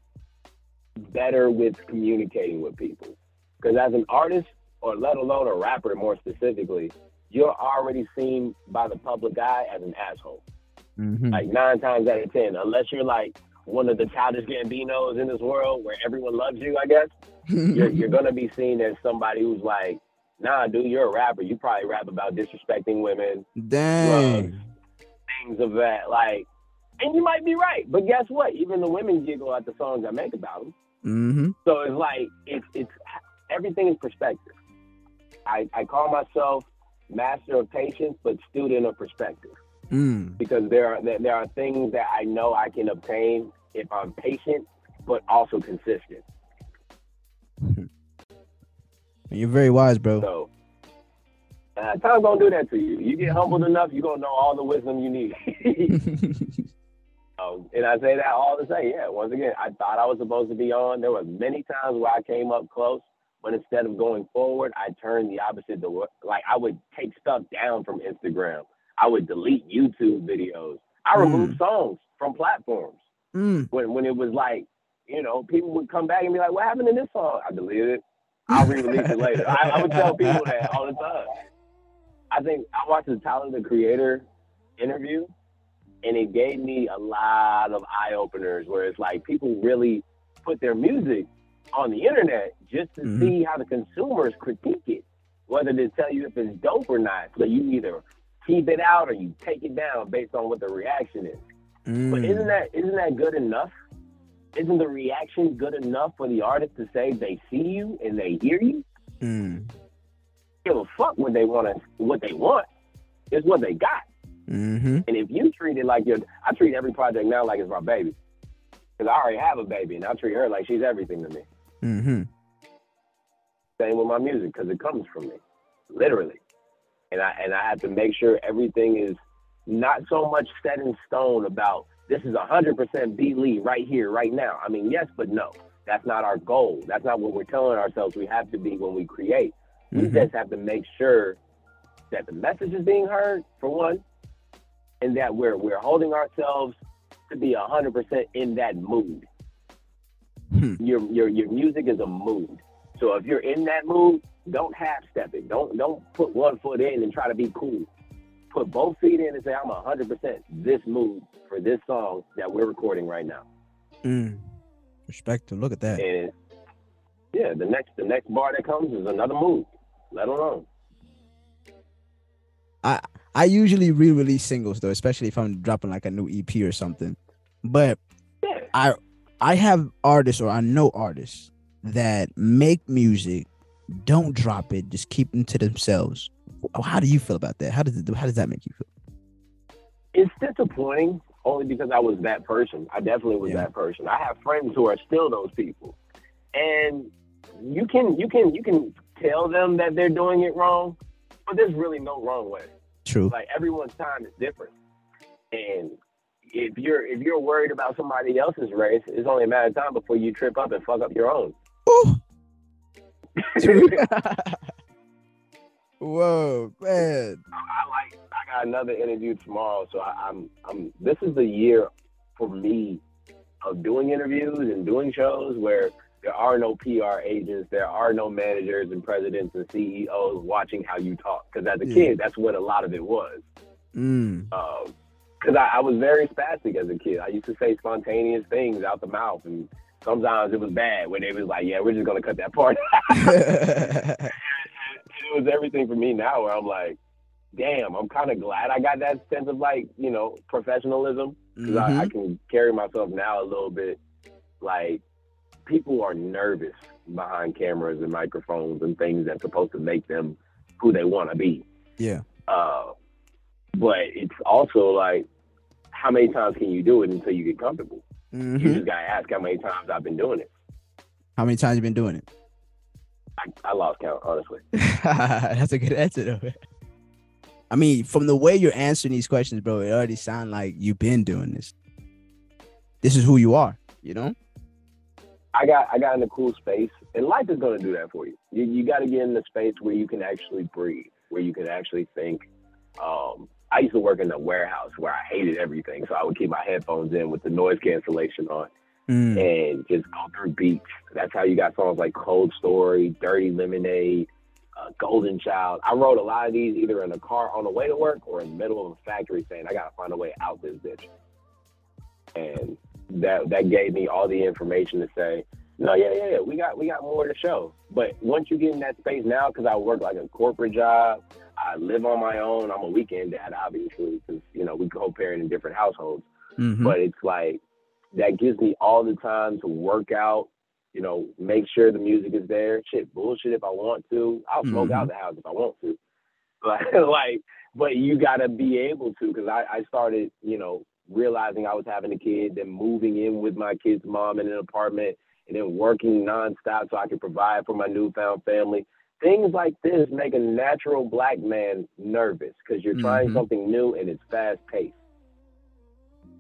better with communicating with people because as an artist, or let alone a rapper more specifically, you're already seen by the public eye as an asshole. Mm-hmm. Like nine times out of ten, unless you're like one of the childish Gambinos in this world where everyone loves you, I guess, you're, you're gonna be seen as somebody who's like, nah, dude, you're a rapper. You probably rap about disrespecting women, dang, drugs, things of that. Like, and you might be right, but guess what? Even the women giggle at the songs I make about them. Mm-hmm. So it's like it's it's everything is perspective. I, I call myself master of patience, but student of perspective. Mm. Because there are there are things that I know I can obtain if I'm patient, but also consistent. You're very wise, bro. So, uh, time gonna do that to you. You get humbled enough, you're gonna know all the wisdom you need. um, and I say that all to say, yeah. Once again, I thought I was supposed to be on. There were many times where I came up close, but instead of going forward, I turned the opposite. To, like I would take stuff down from Instagram. I would delete YouTube videos. I mm. removed songs from platforms mm. when when it was like, you know, people would come back and be like, "What happened to this song?" I deleted it. I'll re-release it later. I, I, would tell people that all the time. I think I watched the Tyler the Creator interview, and it gave me a lot of eye openers. Where it's like people really put their music on the internet just to mm-hmm. see how the consumers critique it, whether they tell you if it's dope or not. So you either keep it out or you take it down based on what the reaction is. Mm. But isn't that isn't that good enough? Isn't the reaction good enough for the artist to say they see you and they hear you? Mm. Give a fuck what they want what they want. is what they got. Mm-hmm. And if you treat it like your, I treat every project now like it's my baby, because I already have a baby, and I treat her like she's everything to me. Mm-hmm. Same with my music because it comes from me, literally. And I and I have to make sure everything is not so much set in stone about this is 100% B Lee right here, right now. I mean, yes, but no. That's not our goal. That's not what we're telling ourselves we have to be when we create. We mm-hmm. just have to make sure that the message is being heard, for one, and that we're we're holding ourselves to be 100% in that mood. Hmm. Your your your music is a mood. So if you're in that mood, don't half step it. Don't don't put one foot in and try to be cool. Put both feet in and say I'm hundred percent this mood for this song that we're recording right now. Mm. Perspective. Look at that. And yeah, the next the next bar that comes is another mood. Let alone. I I usually re-release singles though, especially if I'm dropping like a new EP or something. But yeah. I I have artists or I know artists that make music, don't drop it, just keep them to themselves. Oh, how do you feel about that? How does it, how does that make you feel? It's disappointing only because I was that person. I definitely was yeah. that person. I have friends who are still those people, and you can you can you can tell them that they're doing it wrong, but there's really no wrong way. True. Like everyone's time is different, and if you're if you're worried about somebody else's race, it's only a matter of time before you trip up and fuck up your own. Whoa, man! I, like. I got another interview tomorrow, so I, I'm I'm. This is the year for me of doing interviews and doing shows where there are no PR agents, there are no managers and presidents and CEOs watching how you talk. Because as a yeah. kid, that's what a lot of it was. Mm. Um, because I, I, was very spastic as a kid. I used to say spontaneous things out the mouth, and sometimes it was bad when they was like, "Yeah, we're just gonna cut that part." it was everything for me now, where I'm like, "Damn, I'm kind of glad I got that sense of like, you know, professionalism because mm-hmm. I, I can carry myself now a little bit. Like, people are nervous behind cameras and microphones and things that's supposed to make them who they want to be. Yeah. Uh, but it's also like, how many times can you do it until you get comfortable? Mm-hmm. You just gotta ask how many times I've been doing it. How many times you been doing it? I, I lost count, honestly. That's a good answer, though. I mean, from the way you're answering these questions, bro, it already sounds like you've been doing this. This is who you are, you know. I got I got in a cool space, and life is gonna do that for you. You, you got to get in the space where you can actually breathe, where you can actually think. Um, I used to work in a warehouse where I hated everything, so I would keep my headphones in with the noise cancellation on mm. and just go through beats. That's how you got songs like Cold Story, Dirty Lemonade, uh, Golden Child. I wrote a lot of these either in the car on the way to work or in the middle of a factory saying, I got to find a way out this bitch. And that that gave me all the information to say, no, yeah, yeah, yeah, we got we got more to show. But once you get in that space now, because I work like a corporate job, I live on my own. I'm a weekend dad, obviously, because you know we co-parent in different households. Mm-hmm. But it's like that gives me all the time to work out. You know, make sure the music is there. Shit, bullshit if I want to. I'll smoke mm-hmm. out the house if I want to. Like, like, but you gotta be able to, because I, I started, you know, realizing I was having a kid, then moving in with my kid's mom in an apartment, and then working nonstop so I could provide for my newfound family. Things like this make a natural black man nervous because you're trying mm-hmm. something new and it's fast paced.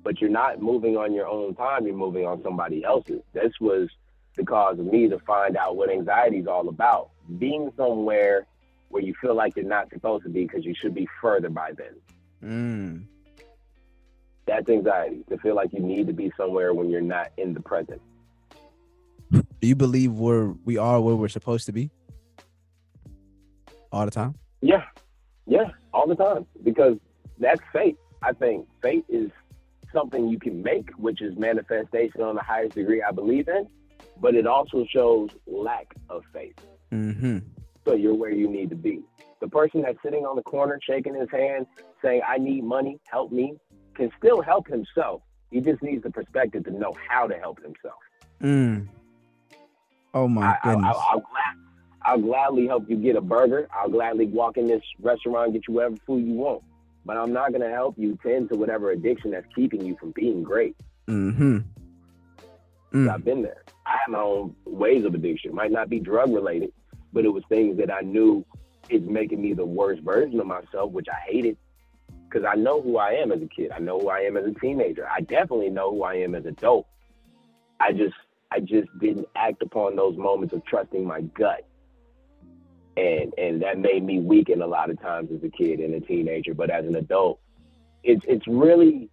But you're not moving on your own time, you're moving on somebody else's. This was the cause of me to find out what anxiety is all about. Being somewhere where you feel like you're not supposed to be because you should be further by then. Mm. That's anxiety, to feel like you need to be somewhere when you're not in the present. Do you believe we're we are where we're supposed to be? All the time? Yeah. Yeah, all the time. Because that's fate. I think fate is something you can make, which is manifestation on the highest degree I believe in, but it also shows lack of faith. Mm-hmm. So you're where you need to be. The person that's sitting on the corner shaking his hand saying, I need money, help me, can still help himself. He just needs the perspective to know how to help himself. Mm. Oh my I, goodness. I, will I'll gladly help you get a burger. I'll gladly walk in this restaurant, get you whatever food you want. But I'm not going to help you tend to whatever addiction that's keeping you from being great. Mm-hmm. Mm. I've been there. I have my own ways of addiction. Might not be drug related, but it was things that I knew is making me the worst version of myself, which I hated because I know who I am as a kid. I know who I am as a teenager. I definitely know who I am as an adult. I just I just didn't act upon those moments of trusting my gut. And and that made me weaken a lot of times as a kid and a teenager. But as an adult, it's it's really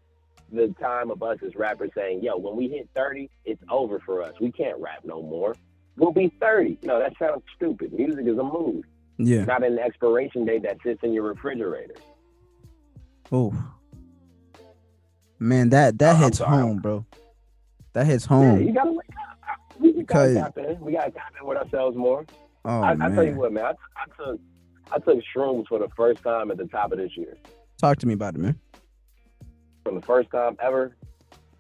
the time of us as rappers saying, yo, when we hit 30, it's over for us. We can't rap no more. We'll be 30. No, that sounds stupid. Music is a mood. Yeah. Not an expiration date that sits in your refrigerator. Oh. Man, that that oh, hits home, bro. That hits home. Yeah, you gotta wake we, we gotta tap in. We gotta tap in with ourselves more. Oh, I, I tell you what, man. I, I took I took shrooms for the first time at the top of this year. Talk to me about it, man. For the first time ever,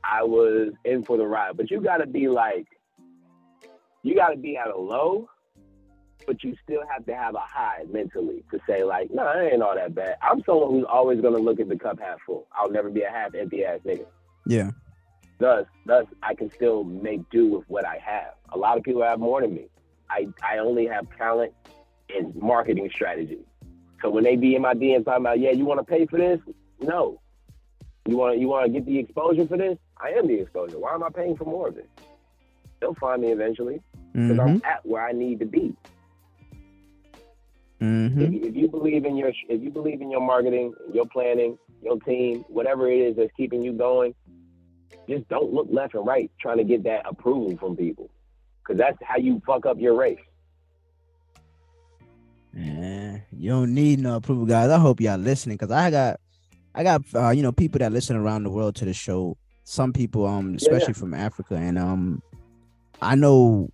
I was in for the ride. But you gotta be like, you gotta be at a low, but you still have to have a high mentally to say like, no, nah, it ain't all that bad. I'm someone who's always gonna look at the cup half full. I'll never be a half empty ass nigga. Yeah. Thus, thus, I can still make do with what I have. A lot of people have more than me. I, I only have talent and marketing strategy. So when they be in my DMs talking about, yeah, you want to pay for this? No. You want to you want to get the exposure for this? I am the exposure. Why am I paying for more of it? They'll find me eventually because mm-hmm. I'm at where I need to be. Mm-hmm. If, if, you believe in your if you believe in your marketing, your planning, your team, whatever it is that's keeping you going, just don't look left and right trying to get that approval from people, because that's how you fuck up your race. Man, you don't need no approval, guys. I hope y'all listening, because I got, I got, uh, you know, people that listen around the world to the show. Some people, um, especially yeah, yeah. from Africa, and um, I know,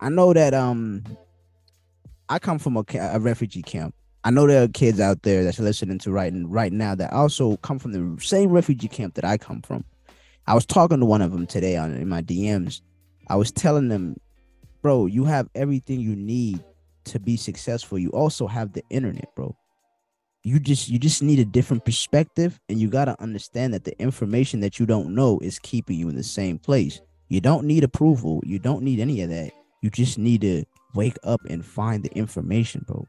I know that um, I come from a, a refugee camp. I know there are kids out there that's listening to right right now that also come from the same refugee camp that I come from. I was talking to one of them today on in my DMs. I was telling them bro, you have everything you need to be successful. You also have the internet, bro. You just you just need a different perspective and you got to understand that the information that you don't know is keeping you in the same place. You don't need approval. You don't need any of that. You just need to wake up and find the information, bro.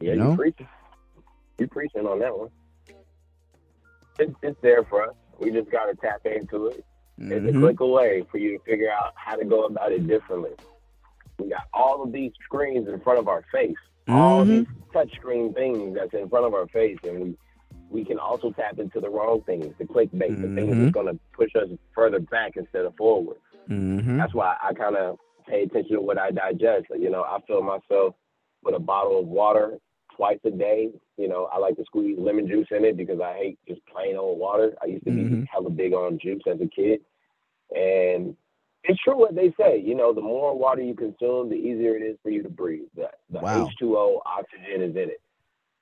Yeah, you, know? you preaching. You're preaching on that one. It's, it's there for us. We just got to tap into it. Mm-hmm. It's a mm-hmm. click away for you to figure out how to go about it differently. We got all of these screens in front of our face, mm-hmm. all these touch screen things that's in front of our face, and we we can also tap into the wrong things, the clickbait, mm-hmm. the things that's going to push us further back instead of forward. Mm-hmm. That's why I kind of pay attention to what I digest. You know, I fill myself with a bottle of water twice a day. You know, I like to squeeze lemon juice in it because I hate just plain old water. I used to mm-hmm. be hella big on juice as a kid. And it's true what they say. You know, the more water you consume, the easier it is for you to breathe. The, the wow. H2O oxygen is in it.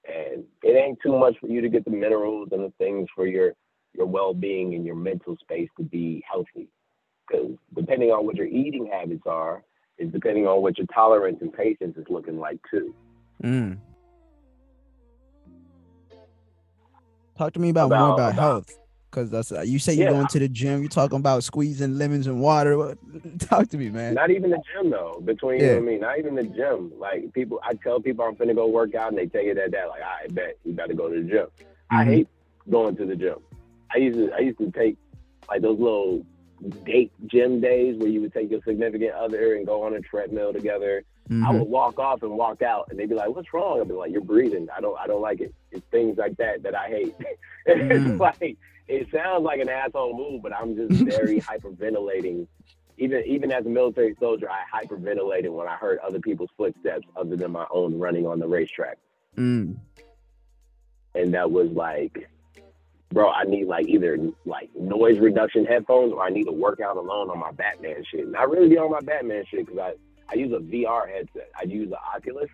And it ain't too much for you to get the minerals and the things for your your well-being and your mental space to be healthy. Because depending on what your eating habits are, is depending on what your tolerance and patience is looking like too. Mm. Talk to me about, about more about, about health. Cause that's uh, you say you're yeah. going to the gym. You're talking about squeezing lemons and water. Talk to me, man. Not even the gym though. Between yeah. you and me, not even the gym. Like people, I tell people I'm finna go work out, and they take it at that. Like I bet you got to go to the gym. Mm-hmm. I hate going to the gym. I used to I used to take like those little date gym days where you would take your significant other and go on a treadmill together. Mm-hmm. I would walk off and walk out, and they'd be like, "What's wrong?" I'd be like, "You're breathing. I don't I don't like it. It's things like that that I hate." mm-hmm. it's like it sounds like an asshole move, but I'm just very hyperventilating. Even even as a military soldier, I hyperventilated when I heard other people's footsteps other than my own running on the racetrack. Mm. And that was like, bro, I need like either like noise reduction headphones or I need to work out alone on my Batman shit. And I really be on my Batman shit because I, I use a VR headset. I use the Oculus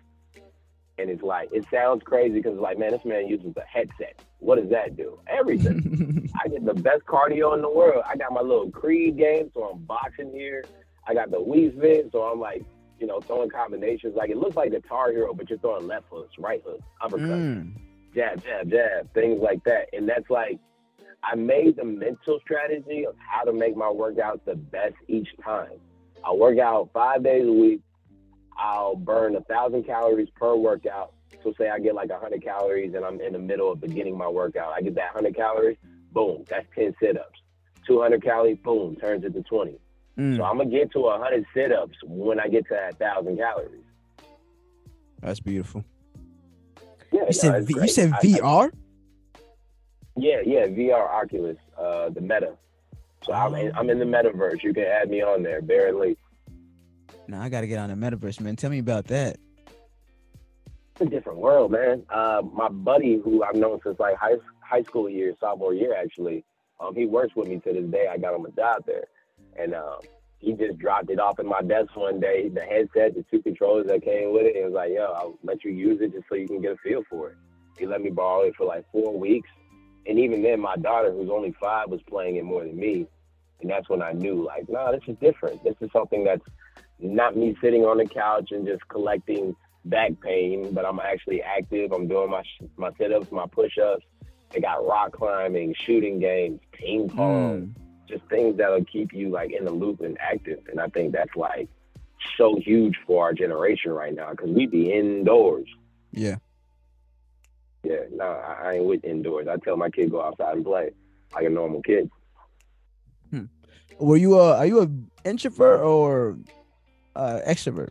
and it's like it sounds crazy because like man, this man uses a headset. What does that do? Everything. I get the best cardio in the world. I got my little Creed game, so I'm boxing here. I got the Wii Fit, so I'm like, you know, throwing combinations. Like it looks like Guitar Hero, but you're throwing left hooks, right hooks, uppercut, mm. Jab, jab, jab, things like that. And that's like, I made the mental strategy of how to make my workouts the best each time. I work out five days a week I'll burn a thousand calories per workout. So say I get like a hundred calories and I'm in the middle of beginning my workout. I get that hundred calories, boom, that's ten sit-ups. Two hundred calories, boom, turns into twenty. Mm. So I'm gonna get to hundred sit-ups when I get to that thousand calories. That's beautiful. Yeah, you said v- you said VR. I, yeah, yeah, VR Oculus, uh, the Meta. So I'm in, I'm in the metaverse. You can add me on there, barely. Now I got to get on the metaverse, man. Tell me about that. It's a different world, man. Uh, my buddy, who I've known since like high high school year, sophomore year, actually, um, he works with me to this day. I got him a job there, and um, he just dropped it off in my desk one day. The headset, the two controllers that came with it, and was like, "Yo, I'll let you use it just so you can get a feel for it." He let me borrow it for like four weeks, and even then, my daughter, who's only five, was playing it more than me, and that's when I knew, like, no, nah, this is different. This is something that's not me sitting on the couch and just collecting back pain, but I'm actually active. I'm doing my my sit-ups, my push-ups. They got rock climbing, shooting games, ping pong, mm. Just things that'll keep you like in the loop and active. And I think that's like so huge for our generation right now because we be indoors. Yeah. Yeah, no, I, ain't with indoors. I tell my kid go outside and play like a normal kid. Hmm. Were you a are you a introvert or uh, extrovert?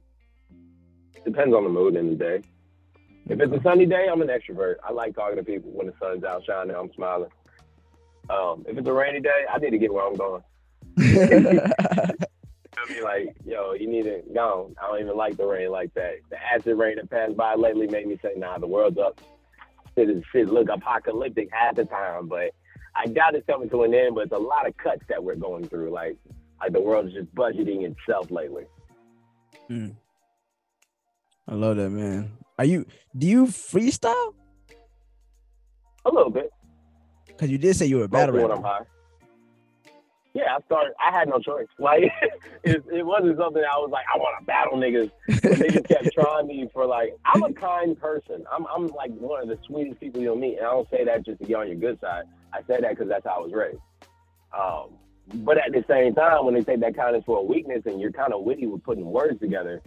Depends on the mood in the day. If it's a sunny day, I'm an extrovert. I like talking to people when the sun's out shining. I'm smiling. Um, if it's a rainy day, I need to get where I'm going. I mean, like, yo, you need to go. I don't even like the rain like that. The acid rain that passed by lately made me say, nah, the world's up. Shit, is, shit look apocalyptic half the time, but I doubt it's coming to an end. But it's a lot of cuts that we're going through. Like, like the world's just budgeting itself lately. Mm. I love that, man. Are you? Do you freestyle? A little bit. Cause you did say you were a battle rapper. I'm high. yeah, I started. I had no choice. Like it, it wasn't something I was like, I want to battle niggas. they just kept trying me for like. I'm a kind person. I'm I'm like one of the sweetest people you'll meet, and I don't say that just to get on your good side. I say that because that's how I was raised. Um, but at the same time, when they take that kindness for a weakness, and you're kind of witty with putting words together,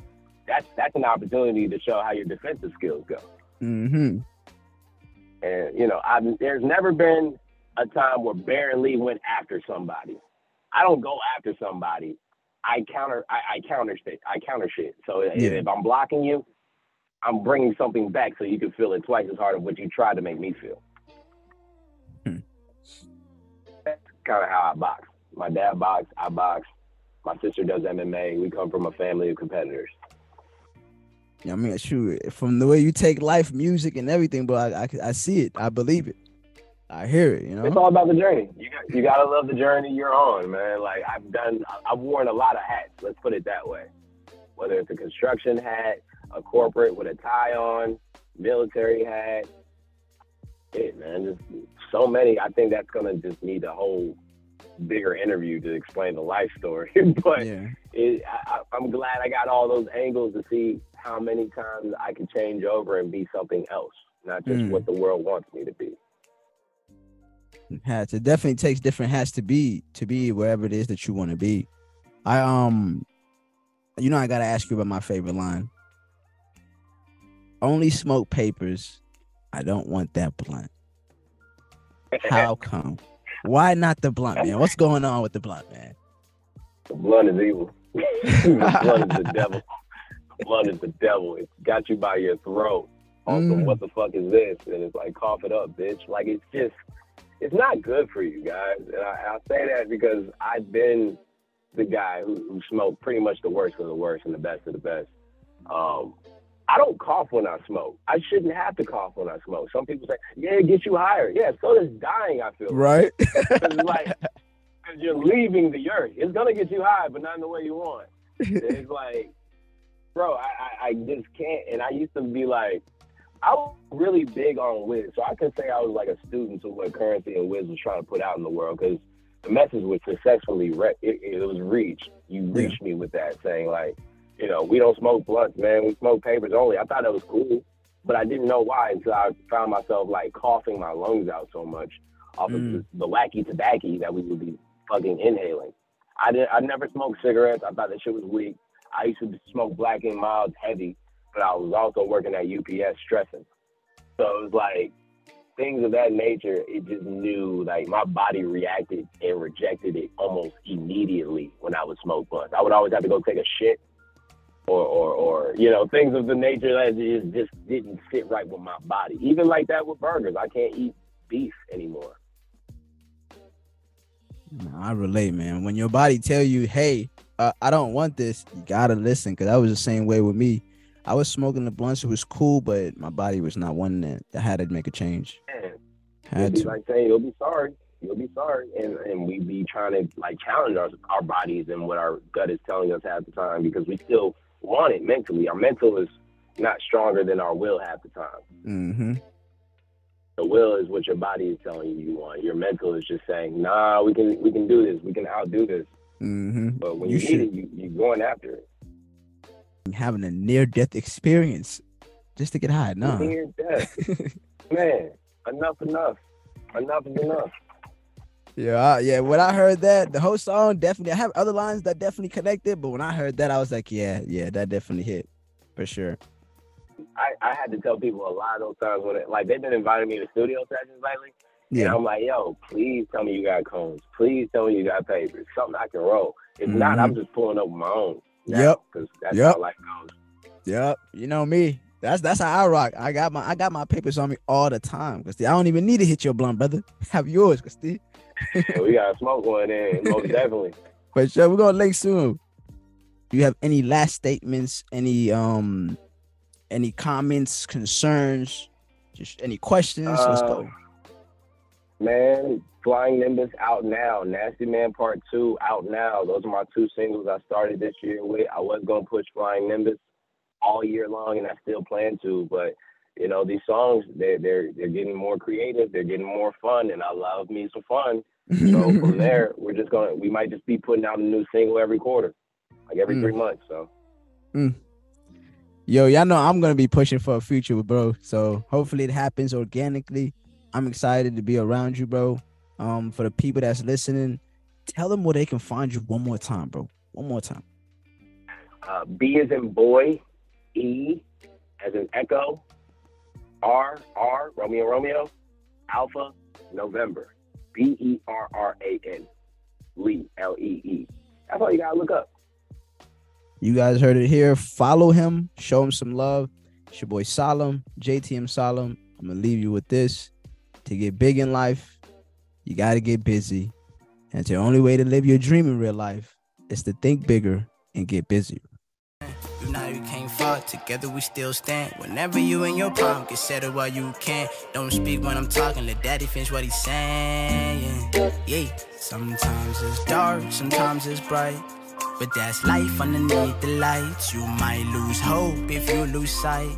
that's that's an opportunity to show how your defensive skills go. Mm-hmm. And you know, I've, there's never been a time where Berran Lee went after somebody. I don't go after somebody. I counter. I, I counter shit. I counter shit. So yeah. if I'm blocking you, I'm bringing something back so you can feel it twice as hard as what you tried to make me feel. Hmm. That's kind of how I box. My dad box. I box. My sister does MMA. We come from a family of competitors. I mean, shoot, from the way you take life, music, and everything, but I, I, I see it. I believe it. I hear it. You know, it's all about the journey. You got you gotta love the journey you're on, man. Like I've done, I've worn a lot of hats. Let's put it that way. Whether it's a construction hat, a corporate with a tie on, military hat. It man, just so many. I think that's gonna just need a whole bigger interview to explain the life story. but yeah. it, I, I'm glad I got all those angles to see how many times I can change over and be something else, not just mm. what the world wants me to be hats. It definitely takes different hats to be to be wherever it is that you want to be. I um, you know, I gotta ask you about my favorite line. Only smoke papers. I don't want that blunt. How come? Why not the blunt, man? What's going on with the blunt, man? The blunt is evil. the blunt is the devil. Blunt is the devil. It's got you by your throat. Also, mm. what the fuck is this? And it's like cough it up, bitch. Like it's just it's not good for you guys. And I, I say that because I've been the guy who, who smoked pretty much the worst of the worst and the best of the best. Um, I don't cough when I smoke. I shouldn't have to cough when I smoke. Some people say, "Yeah, it gets you higher." Yeah, so does dying. I feel right. It's like because you're leaving the earth. It's gonna get you high, but not in the way you want. it's like, bro, I, I, I just can't. And I used to be like, I was really big on Wiz, so I can say I was like a student to what Curren$y and Wiz was trying to put out in the world because the message was successfully re- it, it, was reached. You reached yeah. me with that, saying like, you know, we don't smoke blunts, man. We smoke papers only. I thought that was cool, but I didn't know why until I found myself like coughing my lungs out so much off mm. of the, the wacky tobacco that we would be fucking inhaling. I didn't. I never smoked cigarettes. I thought that shit was weak. I used to smoke black and mild heavy but I was also working at UPS stressing. So it was like things of that nature. It just knew like my body reacted and rejected it almost immediately when I would smoke blunts. I would always have to go take a shit or, or, or you know, things of the nature that just, just didn't sit right with my body. Even like that with burgers, I can't eat beef anymore. I relate, man. When your body tell you, "Hey, uh, I don't want this," you gotta listen. Because that was the same way with me. I was smoking the blunts. It was cool, but my body was not wanting it. I had to make a change. Had to. like saying you'll be sorry. You'll be sorry, and and we be trying to like challenge our our bodies and what our gut is telling us half the time because we still want it mentally. Our mental is not stronger than our will half the time. Mm-hmm. The will is what your body is telling you you want. Your mental is just saying, "Nah, we can we can do this. We can outdo this." Mm-hmm. But when you, you need it, you you're going after it having a near death experience just to get high. No. Near death. Man, enough, enough. Enough is enough. Yeah, yeah. When I heard that, the whole song definitely. I have other lines that definitely connected, but when I heard that, I was like, yeah, yeah, that definitely hit for sure. I, I had to tell people a lot of those times when it, like they've been inviting me to studio sessions lately. Yeah. And I'm like, yo, please tell me you got cones. Please tell me you got papers. Something I can roll. If mm-hmm. not, I'm just pulling up my own. Yep. Because that's yep. how life goes. Yep. You know me. That's that's how I rock. I got my I got my papers on me all the time. Cause I don't even need to hit your blunt, brother. Have yours, cause we gotta smoke one in, most definitely. But sure, we're gonna link soon. Do you have any last statements? Any um any comments, concerns, just any questions? Uh, Let's go. Man, Flying Nimbus out now. Nasty Man Part 2 out now. Those are my two singles I started this year with. I was going to push Flying Nimbus all year long, and I still plan to. But, you know, these songs, they're, they're, they're getting more creative. They're getting more fun, and I love me some fun. So from there, we're just gonna we might just be putting out a new single every quarter, like every mm. three months. So. Mm. Yo, y'all know I'm gonna be pushing for a future with bro. So hopefully it happens organically. I'm excited to be around you, bro. Um, for the people that's listening, tell them where they can find you one more time, bro. One more time. Uh, B is in boy, E as in echo, R R Romeo Romeo, Alpha November, B E R R A N, Lee L E E. That's all you gotta look up. You guys heard it here. Follow him, show him some love. It's your boy Salim, JTM Salim. I'm gonna leave you with this. To get big in life, you gotta get busy. And the only way to live your dream in real life is to think bigger and get busier. United we came far, together we still stand. Whenever you in your prime, get settled while you can. Don't speak when I'm talking, let daddy finish what he's saying. Yeah, sometimes it's dark, sometimes it's bright. But that's life underneath the lights. You might lose hope if you lose sight.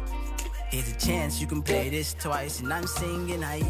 Here's a chance you can play this twice, and I'm singing I.